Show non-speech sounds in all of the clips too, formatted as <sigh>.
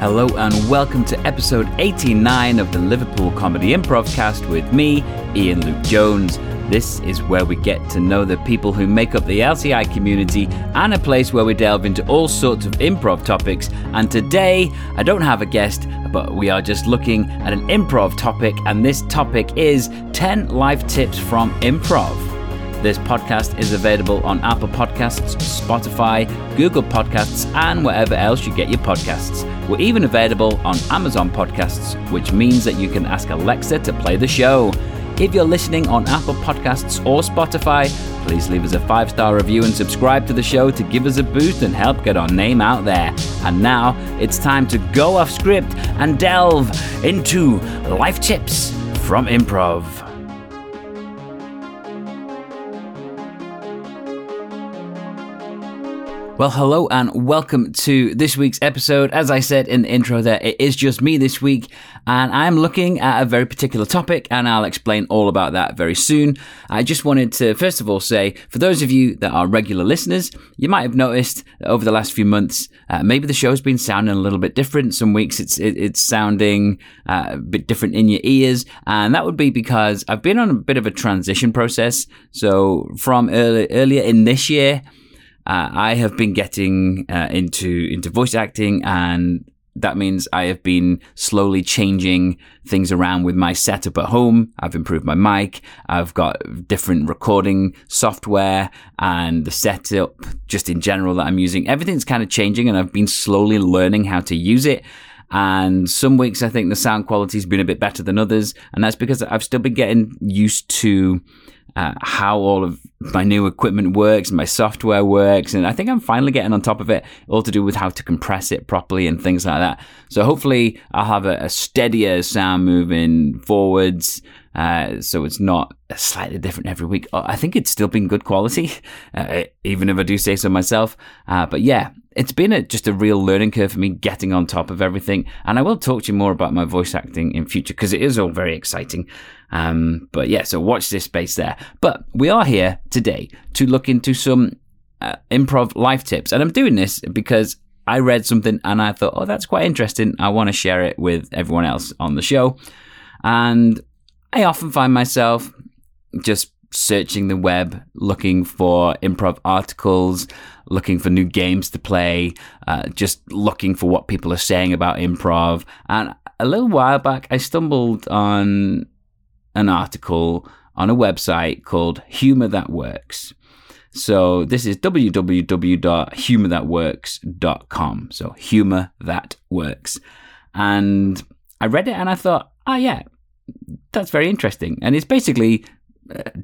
Hello and welcome to episode 89 of the Liverpool Comedy Improvcast with me, Ian Luke Jones. This is where we get to know the people who make up the LCI community and a place where we delve into all sorts of improv topics. And today, I don't have a guest, but we are just looking at an improv topic, and this topic is 10 life tips from improv. This podcast is available on Apple Podcasts, Spotify, Google Podcasts, and wherever else you get your podcasts. We're even available on Amazon Podcasts, which means that you can ask Alexa to play the show. If you're listening on Apple Podcasts or Spotify, please leave us a five star review and subscribe to the show to give us a boost and help get our name out there. And now it's time to go off script and delve into life tips from improv. Well, hello and welcome to this week's episode. As I said in the intro, there it is just me this week, and I'm looking at a very particular topic, and I'll explain all about that very soon. I just wanted to first of all say, for those of you that are regular listeners, you might have noticed over the last few months, uh, maybe the show's been sounding a little bit different. Some weeks it's it, it's sounding uh, a bit different in your ears, and that would be because I've been on a bit of a transition process. So from early, earlier in this year. Uh, I have been getting uh, into into voice acting, and that means I have been slowly changing things around with my setup at home. I've improved my mic. I've got different recording software and the setup just in general that I'm using. Everything's kind of changing, and I've been slowly learning how to use it. And some weeks I think the sound quality's been a bit better than others, and that's because I've still been getting used to uh, how all of my new equipment works and my software works. And I think I'm finally getting on top of it, all to do with how to compress it properly and things like that. So hopefully I'll have a, a steadier sound moving forwards. Uh, so it's not slightly different every week. I think it's still been good quality, <laughs> uh, even if I do say so myself. Uh, but yeah, it's been a, just a real learning curve for me getting on top of everything. And I will talk to you more about my voice acting in future because it is all very exciting. Um, but yeah, so watch this space there. But we are here today to look into some uh, improv life tips. And I'm doing this because I read something and I thought, oh, that's quite interesting. I want to share it with everyone else on the show. And I often find myself just searching the web, looking for improv articles, looking for new games to play, uh, just looking for what people are saying about improv. And a little while back, I stumbled on an article on a website called Humor That Works. So this is www.humorthatworks.com. So humor that works. And I read it and I thought, oh yeah, that's very interesting. And it's basically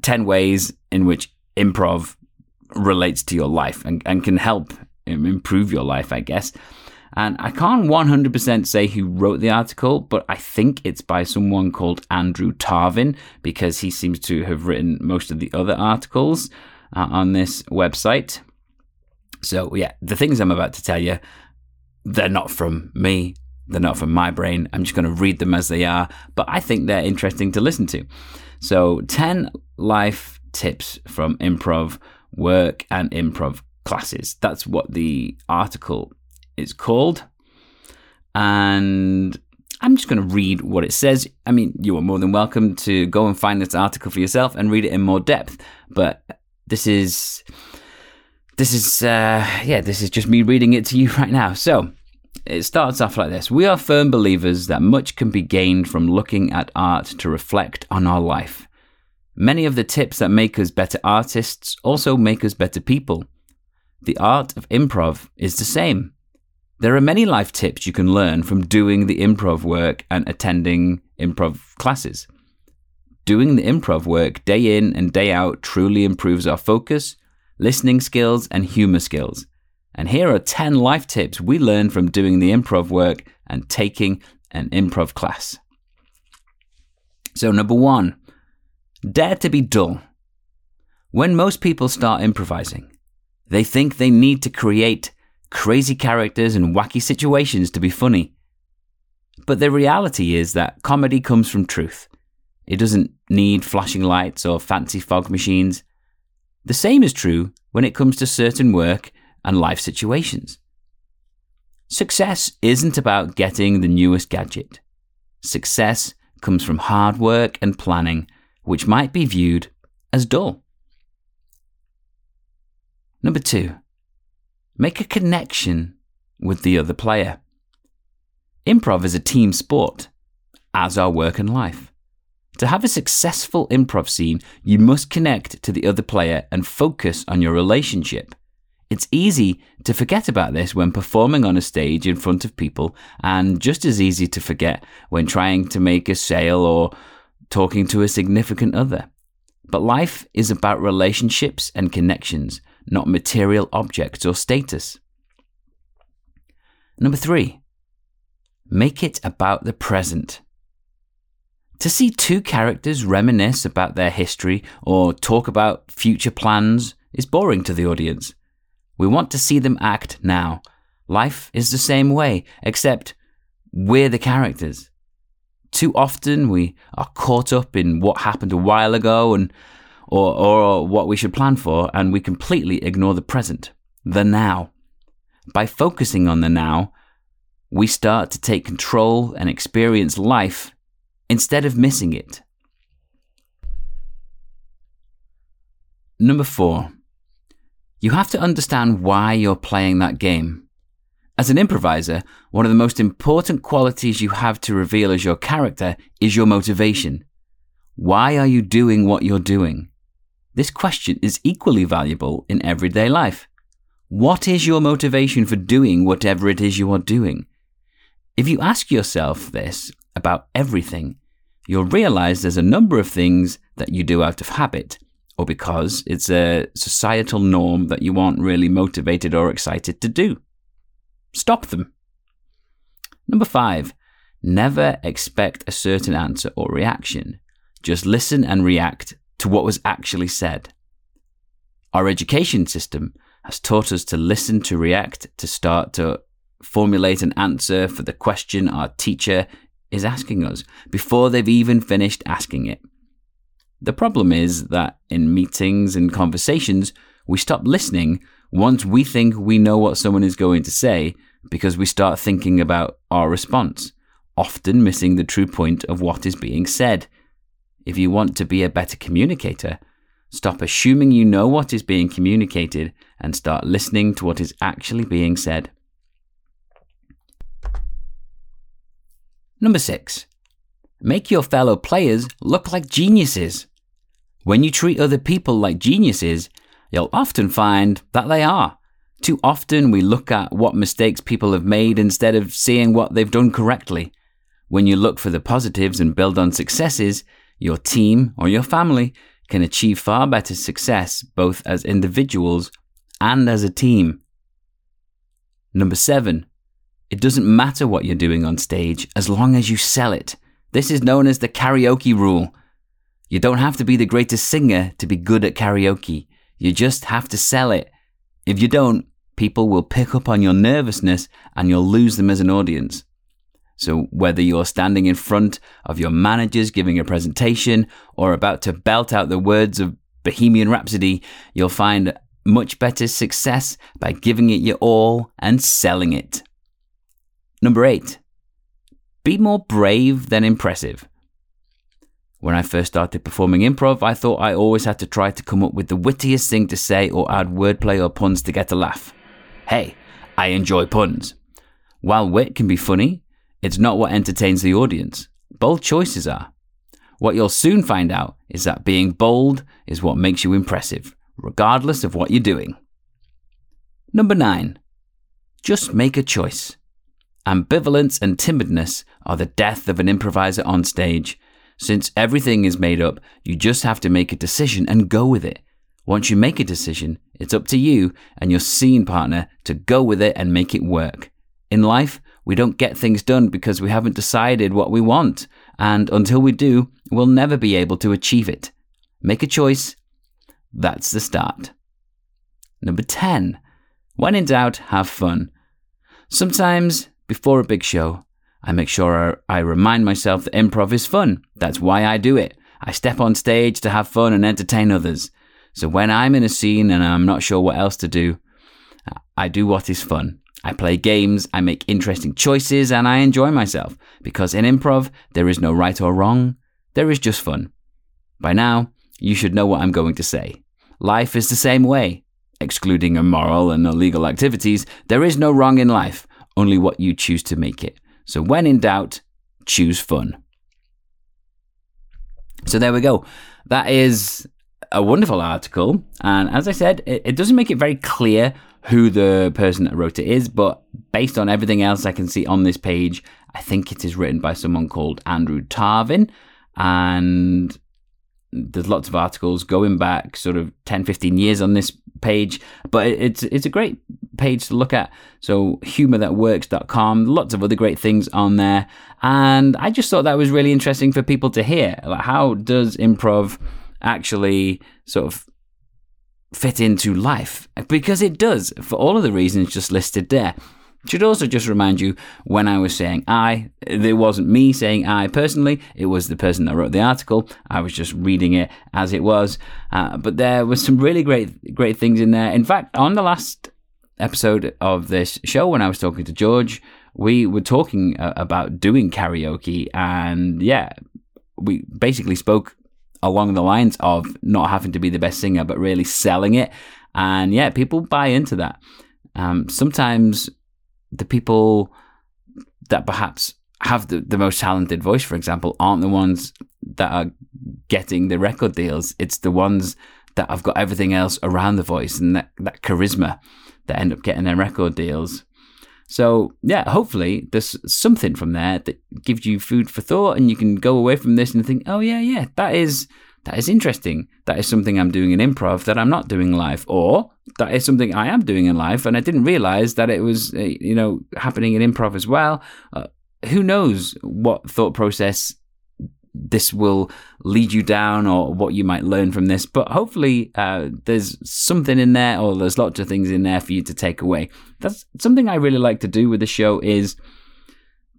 10 ways in which improv relates to your life and, and can help improve your life, I guess. And I can't 100% say who wrote the article, but I think it's by someone called Andrew Tarvin because he seems to have written most of the other articles uh, on this website. So, yeah, the things I'm about to tell you, they're not from me. They're not from my brain. I'm just going to read them as they are, but I think they're interesting to listen to. So, 10 life tips from improv work and improv classes. That's what the article is called. And I'm just going to read what it says. I mean, you are more than welcome to go and find this article for yourself and read it in more depth. But this is, this is, uh, yeah, this is just me reading it to you <laughs> right now. So it starts off like this We are firm believers that much can be gained from looking at art to reflect on our life. Many of the tips that make us better artists also make us better people. The art of improv is the same. There are many life tips you can learn from doing the improv work and attending improv classes. Doing the improv work day in and day out truly improves our focus, listening skills, and humor skills. And here are 10 life tips we learned from doing the improv work and taking an improv class. So, number one, dare to be dull. When most people start improvising, they think they need to create crazy characters, and wacky situations to be funny. But the reality is that comedy comes from truth. It doesn't need flashing lights or fancy fog machines. The same is true when it comes to certain work and life situations. Success isn't about getting the newest gadget. Success comes from hard work and planning, which might be viewed as dull. Number two, make a connection with the other player. Improv is a team sport, as are work and life. To have a successful improv scene, you must connect to the other player and focus on your relationship. It's easy to forget about this when performing on a stage in front of people, and just as easy to forget when trying to make a sale or talking to a significant other. But life is about relationships and connections, not material objects or status. Number three, make it about the present. To see two characters reminisce about their history or talk about future plans is boring to the audience. We want to see them act now. Life is the same way, except we're the characters. Too often we are caught up in what happened a while ago and or, or what we should plan for, and we completely ignore the present, the now. By focusing on the now, we start to take control and experience life instead of missing it. Number four, you have to understand why you're playing that game. As an improviser, one of the most important qualities you have to reveal as your character is your motivation. Why are you doing what you're doing? This question is equally valuable in everyday life. What is your motivation for doing whatever it is you are doing? If you ask yourself this about everything, you'll realize there's a number of things that you do out of habit or because it's a societal norm that you aren't really motivated or excited to do. Stop them. Number five, never expect a certain answer or reaction. Just listen and react to what was actually said. Our education system has taught us to listen to react, to start to formulate an answer for the question our teacher is asking us before they've even finished asking it. The problem is that in meetings and conversations, we stop listening once we think we know what someone is going to say because we start thinking about our response, often missing the true point of what is being said. If you want to be a better communicator, stop assuming you know what is being communicated and start listening to what is actually being said. Number six, make your fellow players look like geniuses. When you treat other people like geniuses, you'll often find that they are. Too often we look at what mistakes people have made instead of seeing what they've done correctly. When you look for the positives and build on successes, your team or your family can achieve far better success both as individuals and as a team. Number seven, it doesn't matter what you're doing on stage as long as you sell it. This is known as the karaoke rule. You don't have to be the greatest singer to be good at karaoke. You just have to sell it. If you don't, people will pick up on your nervousness and you'll lose them as an audience. So, whether you're standing in front of your managers giving a presentation or about to belt out the words of Bohemian Rhapsody, you'll find much better success by giving it your all and selling it. Number eight, be more brave than impressive. When I first started performing improv, I thought I always had to try to come up with the wittiest thing to say or add wordplay or puns to get a laugh. Hey, I enjoy puns. While wit can be funny, it's not what entertains the audience. Bold choices are. What you'll soon find out is that being bold is what makes you impressive, regardless of what you're doing. Number nine, just make a choice. Ambivalence and timidness are the death of an improviser on stage. Since everything is made up, you just have to make a decision and go with it. Once you make a decision, it's up to you and your scene partner to go with it and make it work. In life, we don't get things done because we haven't decided what we want, and until we do, we'll never be able to achieve it. Make a choice. That's the start. Number 10. When in doubt, have fun. Sometimes, before a big show, I make sure I remind myself that improv is fun. That's why I do it. I step on stage to have fun and entertain others. So when I'm in a scene and I'm not sure what else to do, I do what is fun. I play games, I make interesting choices, and I enjoy myself. Because in improv, there is no right or wrong, there is just fun. By now, you should know what I'm going to say. Life is the same way. Excluding immoral and illegal activities, there is no wrong in life, only what you choose to make it. So when in doubt, choose fun. So there we go. That is a wonderful article. And as I said, it, it, doesn't make it very clear who the person that wrote it is, but based on everything else I can see on this page, I think it is written by someone called Andrew Tarvin. And there's lots of articles going back sort of 10, 15 years on this page, but it's it's a great page to look at. So humorthatworks.com, lots of other great things on there. And I just thought that was really interesting for people to hear. Like how does improv actually sort of fit into life? Because it does, for all of the reasons just listed there. Should also just remind you when I was saying I, it wasn't me saying I personally, it was the person that wrote the article. I was just reading it as it was. Uh, but there was some really great, great things in there. In fact, on the last episode of this show, when I was talking to George, we were talking uh, about doing karaoke. And yeah, we basically spoke along the lines of not having to be the best singer, but really selling it. And yeah, people buy into that. Um, sometimes the people that perhaps have the, the most talented voice, for example, aren't the ones that are getting the record deals. It's the ones that have got everything else around the voice and that, that charisma that end up getting their record deals. So, yeah, hopefully there's something from there that gives you food for thought and you can go away from this and think, oh, yeah, yeah, that is that is interesting. That is something I'm doing in improv that I'm not doing live, or that is something I am doing in life, and I didn't realize that it was, uh, you know, happening in improv as well. Uh, who knows what thought process this will lead you down, or what you might learn from this? But hopefully, uh, there's something in there, or there's lots of things in there for you to take away. That's something I really like to do with the show. Is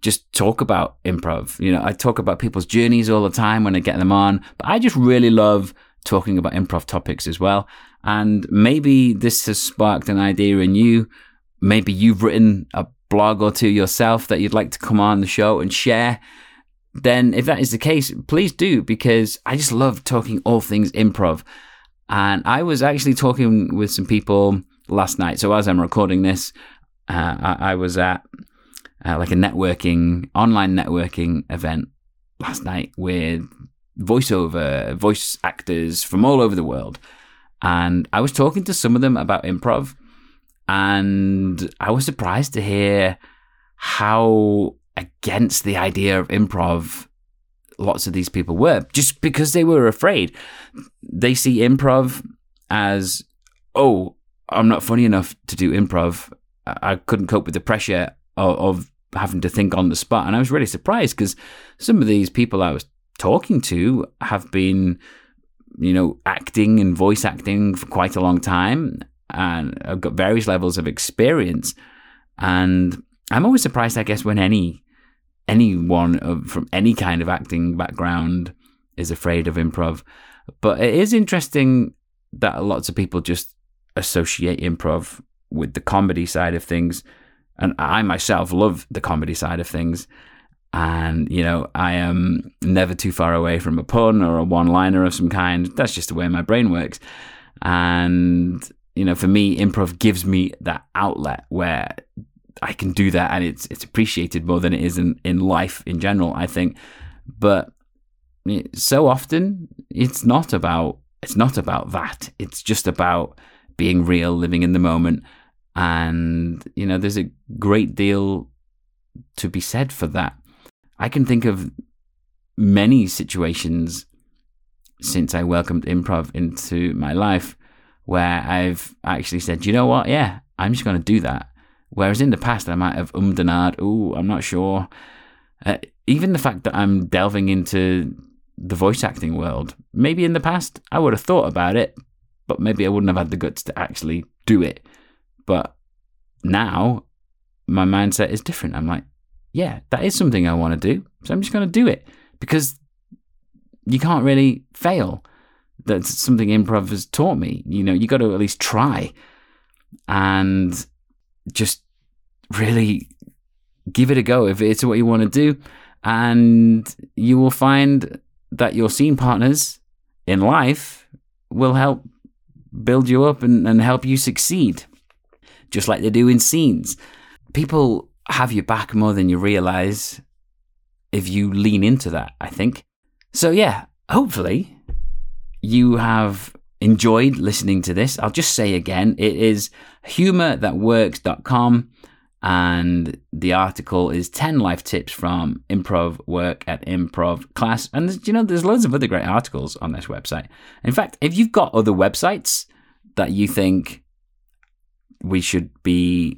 just talk about improv. You know, I talk about people's journeys all the time when I get them on, but I just really love talking about improv topics as well. And maybe this has sparked an idea in you. Maybe you've written a blog or two yourself that you'd like to come on the show and share. Then, if that is the case, please do because I just love talking all things improv. And I was actually talking with some people last night. So, as I'm recording this, uh, I, I was at uh, like a networking, online networking event last night with voiceover, voice actors from all over the world. And I was talking to some of them about improv, and I was surprised to hear how against the idea of improv lots of these people were, just because they were afraid. They see improv as, oh, I'm not funny enough to do improv. I couldn't cope with the pressure of, of having to think on the spot. And I was really surprised because some of these people I was talking to have been, you know, acting and voice acting for quite a long time and I've got various levels of experience. And I'm always surprised, I guess, when any anyone of, from any kind of acting background is afraid of improv. But it is interesting that lots of people just associate improv with the comedy side of things and I myself love the comedy side of things. And, you know, I am never too far away from a pun or a one liner of some kind. That's just the way my brain works. And, you know, for me, improv gives me that outlet where I can do that and it's it's appreciated more than it is in, in life in general, I think. But so often it's not about it's not about that. It's just about being real, living in the moment and, you know, there's a great deal to be said for that. I can think of many situations since I welcomed improv into my life where I've actually said, you know what? Yeah, I'm just going to do that. Whereas in the past, I might have ummed and ahed, oh, I'm not sure. Uh, even the fact that I'm delving into the voice acting world, maybe in the past I would have thought about it, but maybe I wouldn't have had the guts to actually do it. But now my mindset is different. I'm like, yeah, that is something I want to do. So I'm just going to do it because you can't really fail. That's something improv has taught me. You know, you got to at least try and just really give it a go if it's what you want to do. And you will find that your scene partners in life will help build you up and, and help you succeed, just like they do in scenes. People have your back more than you realize if you lean into that, I think. So, yeah, hopefully you have enjoyed listening to this. I'll just say again it is humorthatworks.com and the article is 10 life tips from improv work at improv class and you know there's loads of other great articles on this website in fact if you've got other websites that you think we should be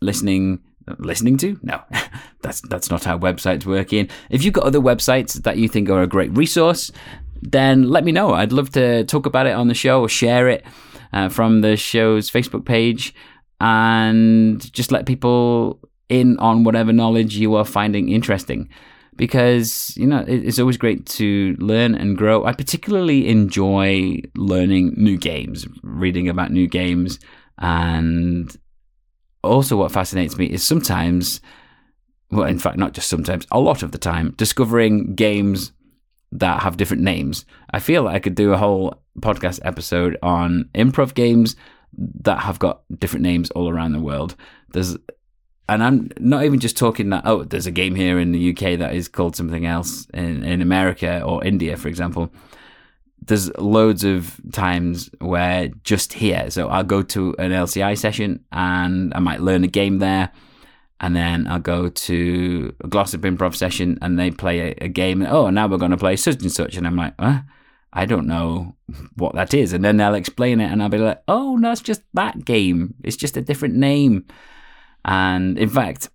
listening listening to? No. <laughs> That's that's not how websites work in if you've got other websites that you think are a great resource then let me know. I'd love to talk about it on the show or share it uh, from the show's facebook page and just let people in on whatever knowledge you are finding interesting. Because you know it's always great to learn and grow. I particularly enjoy learning new games reading about new games and also what fascinates me is sometimes well in fact not just sometimes a lot of the time discovering games that have different names i feel like i could do a whole podcast episode on improv games that have got different names all around the world. There's and I'm not even just talking that oh there's a game here in the UK that is called something else in, in America or India for example there's loads of times where just here so I'll go to an LCI session and I might learn a game there and then I'll go to a Glossop improv session and they play a, a game oh now we're going to play such and such and I'm like huh I don't know what that is. And then they'll explain it, and I'll be like, oh, no, it's just that game. It's just a different name. And in fact,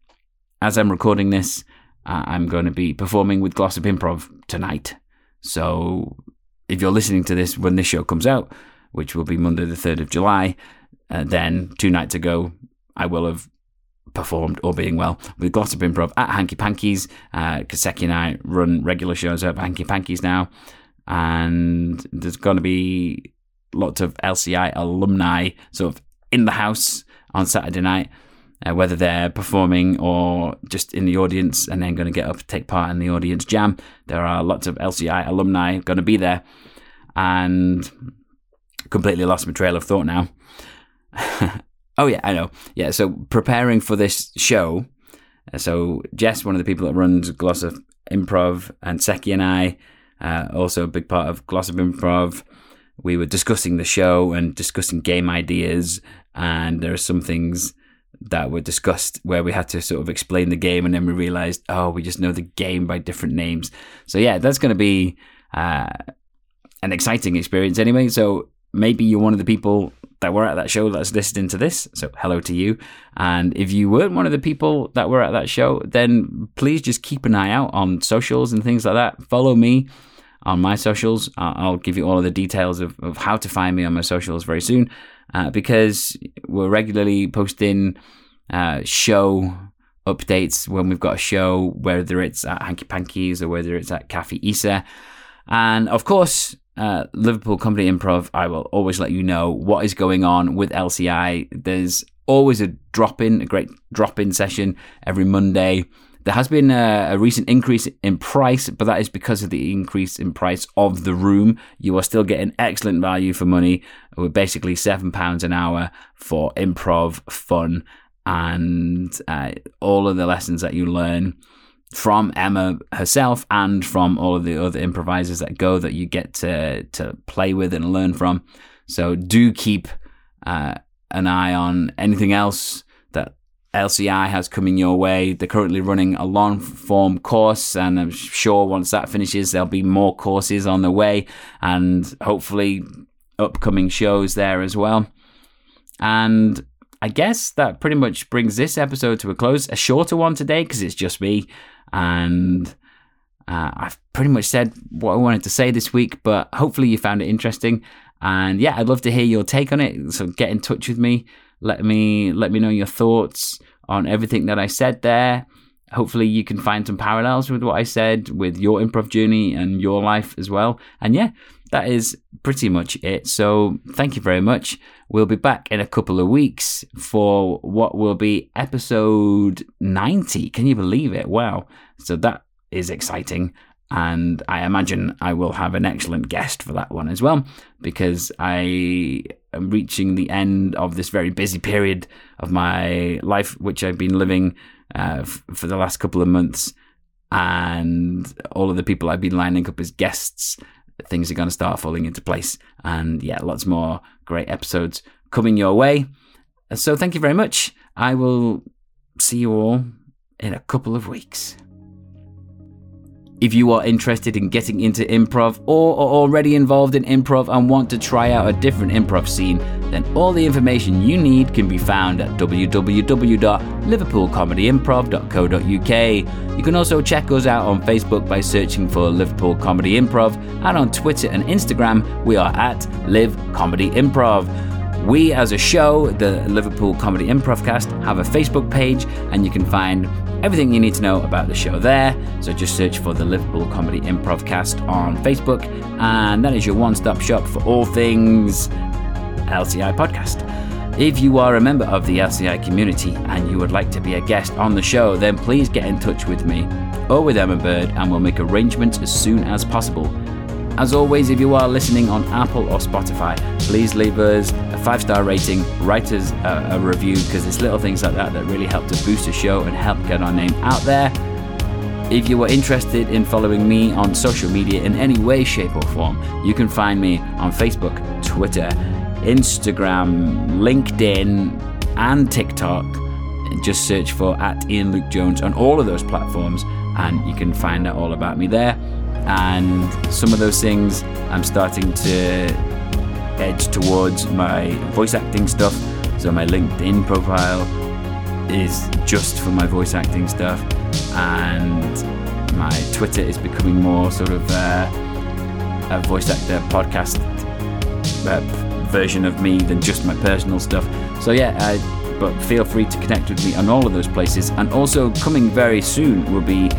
as I'm recording this, I'm going to be performing with Glossop Improv tonight. So if you're listening to this when this show comes out, which will be Monday, the 3rd of July, uh, then two nights ago, I will have performed, all being well, with Glossop Improv at Hanky Pankies. Uh, Kaseki and I run regular shows at Hanky Pankies now and there's going to be lots of LCI alumni sort of in the house on Saturday night, uh, whether they're performing or just in the audience and then going to get up take part in the audience jam. There are lots of LCI alumni going to be there, and completely lost my trail of thought now. <laughs> oh yeah, I know. Yeah, so preparing for this show. Uh, so Jess, one of the people that runs Glossop Improv, and Seki and I uh, also a big part of Glossop Improv. We were discussing the show and discussing game ideas, and there are some things that were discussed where we had to sort of explain the game, and then we realized, oh, we just know the game by different names. So yeah, that's going to be uh, an exciting experience anyway. So maybe you're one of the people that were at that show that's listening to this. So hello to you. And if you weren't one of the people that were at that show, then please just keep an eye out on socials and things like that. Follow me on my socials. I'll give you all of the details of, of how to find me on my socials very soon uh, because we're regularly posting uh, show updates when we've got a show, whether it's at Hanky Pankies or whether it's at Cafe Isa. And of course, uh, Liverpool Comedy Improv, I will always let you know what is going on with LCI. There's always a drop in, a great drop in session every Monday. There has been a, a, recent increase in price, but that is because of the increase in price of the room. You are still getting excellent value for money. We're basically £7 an hour for improv, fun, and uh, all of the lessons that you learn from Emma herself and from all of the other improvisers that go that you get to to play with and learn from. So do keep uh, an eye on anything else LCI has coming your way. They're currently running a long form course, and I'm sure once that finishes, there'll be more courses on the way, and hopefully upcoming shows there as well. And I guess that pretty much brings this episode to a close. A shorter one today because it's just me and uh, I've pretty much said what I wanted to say this week, but hopefully you found it interesting. And yeah, I'd love to hear your take on it. So get in touch with me. Let me let me know your thoughts on everything that I said there. Hopefully you can find some parallels with what I said with your improv journey and your life as well. And yeah, that is pretty much it. So thank you very much. We'll be back in a couple of weeks for what will be episode 90. Can you believe it? Wow. So that is exciting. And I imagine I will have an excellent guest for that one as well, because I am reaching the end of this very busy period of my life, which I've been living uh, f- for the last couple of months. And all of the people I've been lining up as guests, things are going to start falling into place. And yeah, lots more great episodes coming your way. So thank you very much. I will see you all in a couple of weeks. If you are interested in getting into improv or are already involved in improv and want to try out a different improv scene, then all the information you need can be found at www.liverpoolcomedyimprov.co.uk. You can also check us out on Facebook by searching for Liverpool Comedy Improv, and on Twitter and Instagram, we are at Live Comedy Improv. We, as a show, the Liverpool Comedy Improv Cast, have a Facebook page, and you can find everything you need to know about the show there. So just search for the Liverpool Comedy Improv Cast on Facebook, and that is your one stop shop for all things LCI podcast. If you are a member of the LCI community and you would like to be a guest on the show, then please get in touch with me or with Emma Bird, and we'll make arrangements as soon as possible. As always, if you are listening on Apple or Spotify, please leave us a five star rating, write us a, a review, because it's little things like that that really help to boost the show and help get our name out there. If you are interested in following me on social media in any way, shape, or form, you can find me on Facebook, Twitter, Instagram, LinkedIn, and TikTok. Just search for at Ian Luke Jones on all of those platforms, and you can find out all about me there and some of those things I'm starting to edge towards my voice acting stuff. So my LinkedIn profile is just for my voice acting stuff, and my Twitter is becoming more sort of uh, a voice actor podcast uh, version of me than just my personal stuff. So yeah, I, but feel free to connect with me on all of those places. And also coming very soon will be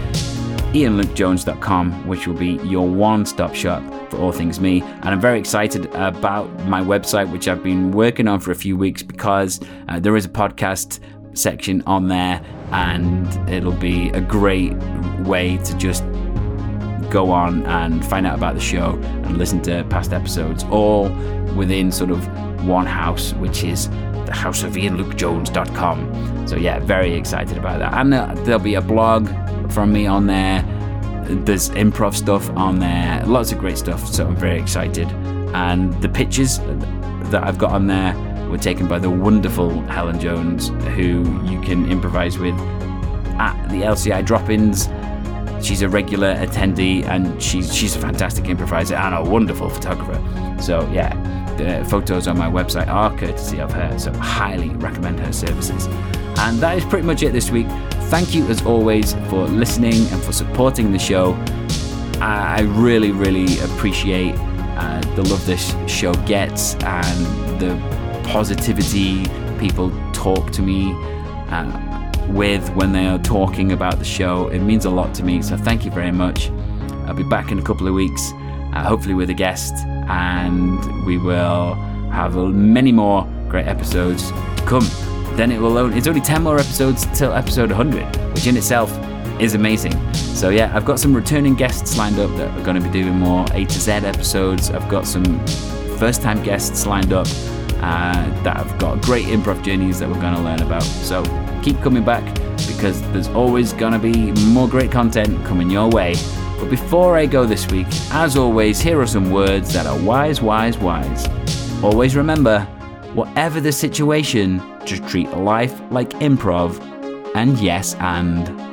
ianlukejones.com, which will be your one stop shop for all things me. And I'm very excited about my website, which I've been working on for a few weeks because uh, there is a podcast section on there, and it'll be a great way to just go on and find out about the show and listen to past episodes, all within sort of one house, which is the house of ianlukejones.com. So, yeah, very excited about that. And uh, there'll be a blog from me on there. There's improv stuff on there, lots of great stuff. So I'm very excited. And the pictures that I've got on there were taken by the wonderful Helen Jones, who you can improvise with at the LCI drop-ins. She's a regular attendee, and she's she's a fantastic improviser and a wonderful photographer. So yeah, the photos on my website are courtesy of her. So highly recommend her services. And that is pretty much it this week. Thank you, as always, for listening and for supporting the show. I really, really appreciate uh, the love this show gets and the positivity people talk to me uh, with when they are talking about the show. It means a lot to me, so thank you very much. I'll be back in a couple of weeks, uh, hopefully with a guest, and we will have many more great episodes to come then it will only, it's only 10 more episodes till episode 100, which in itself is amazing. So yeah, I've got some returning guests lined up that are going to be doing more A to Z episodes. I've got some first time guests lined up uh, that have got great improv journeys that we're going to learn about. So keep coming back because there's always going to be more great content coming your way. But before I go this week, as always, here are some words that are wise, wise, wise. Always remember, whatever the situation, just treat life like improv, and yes, and.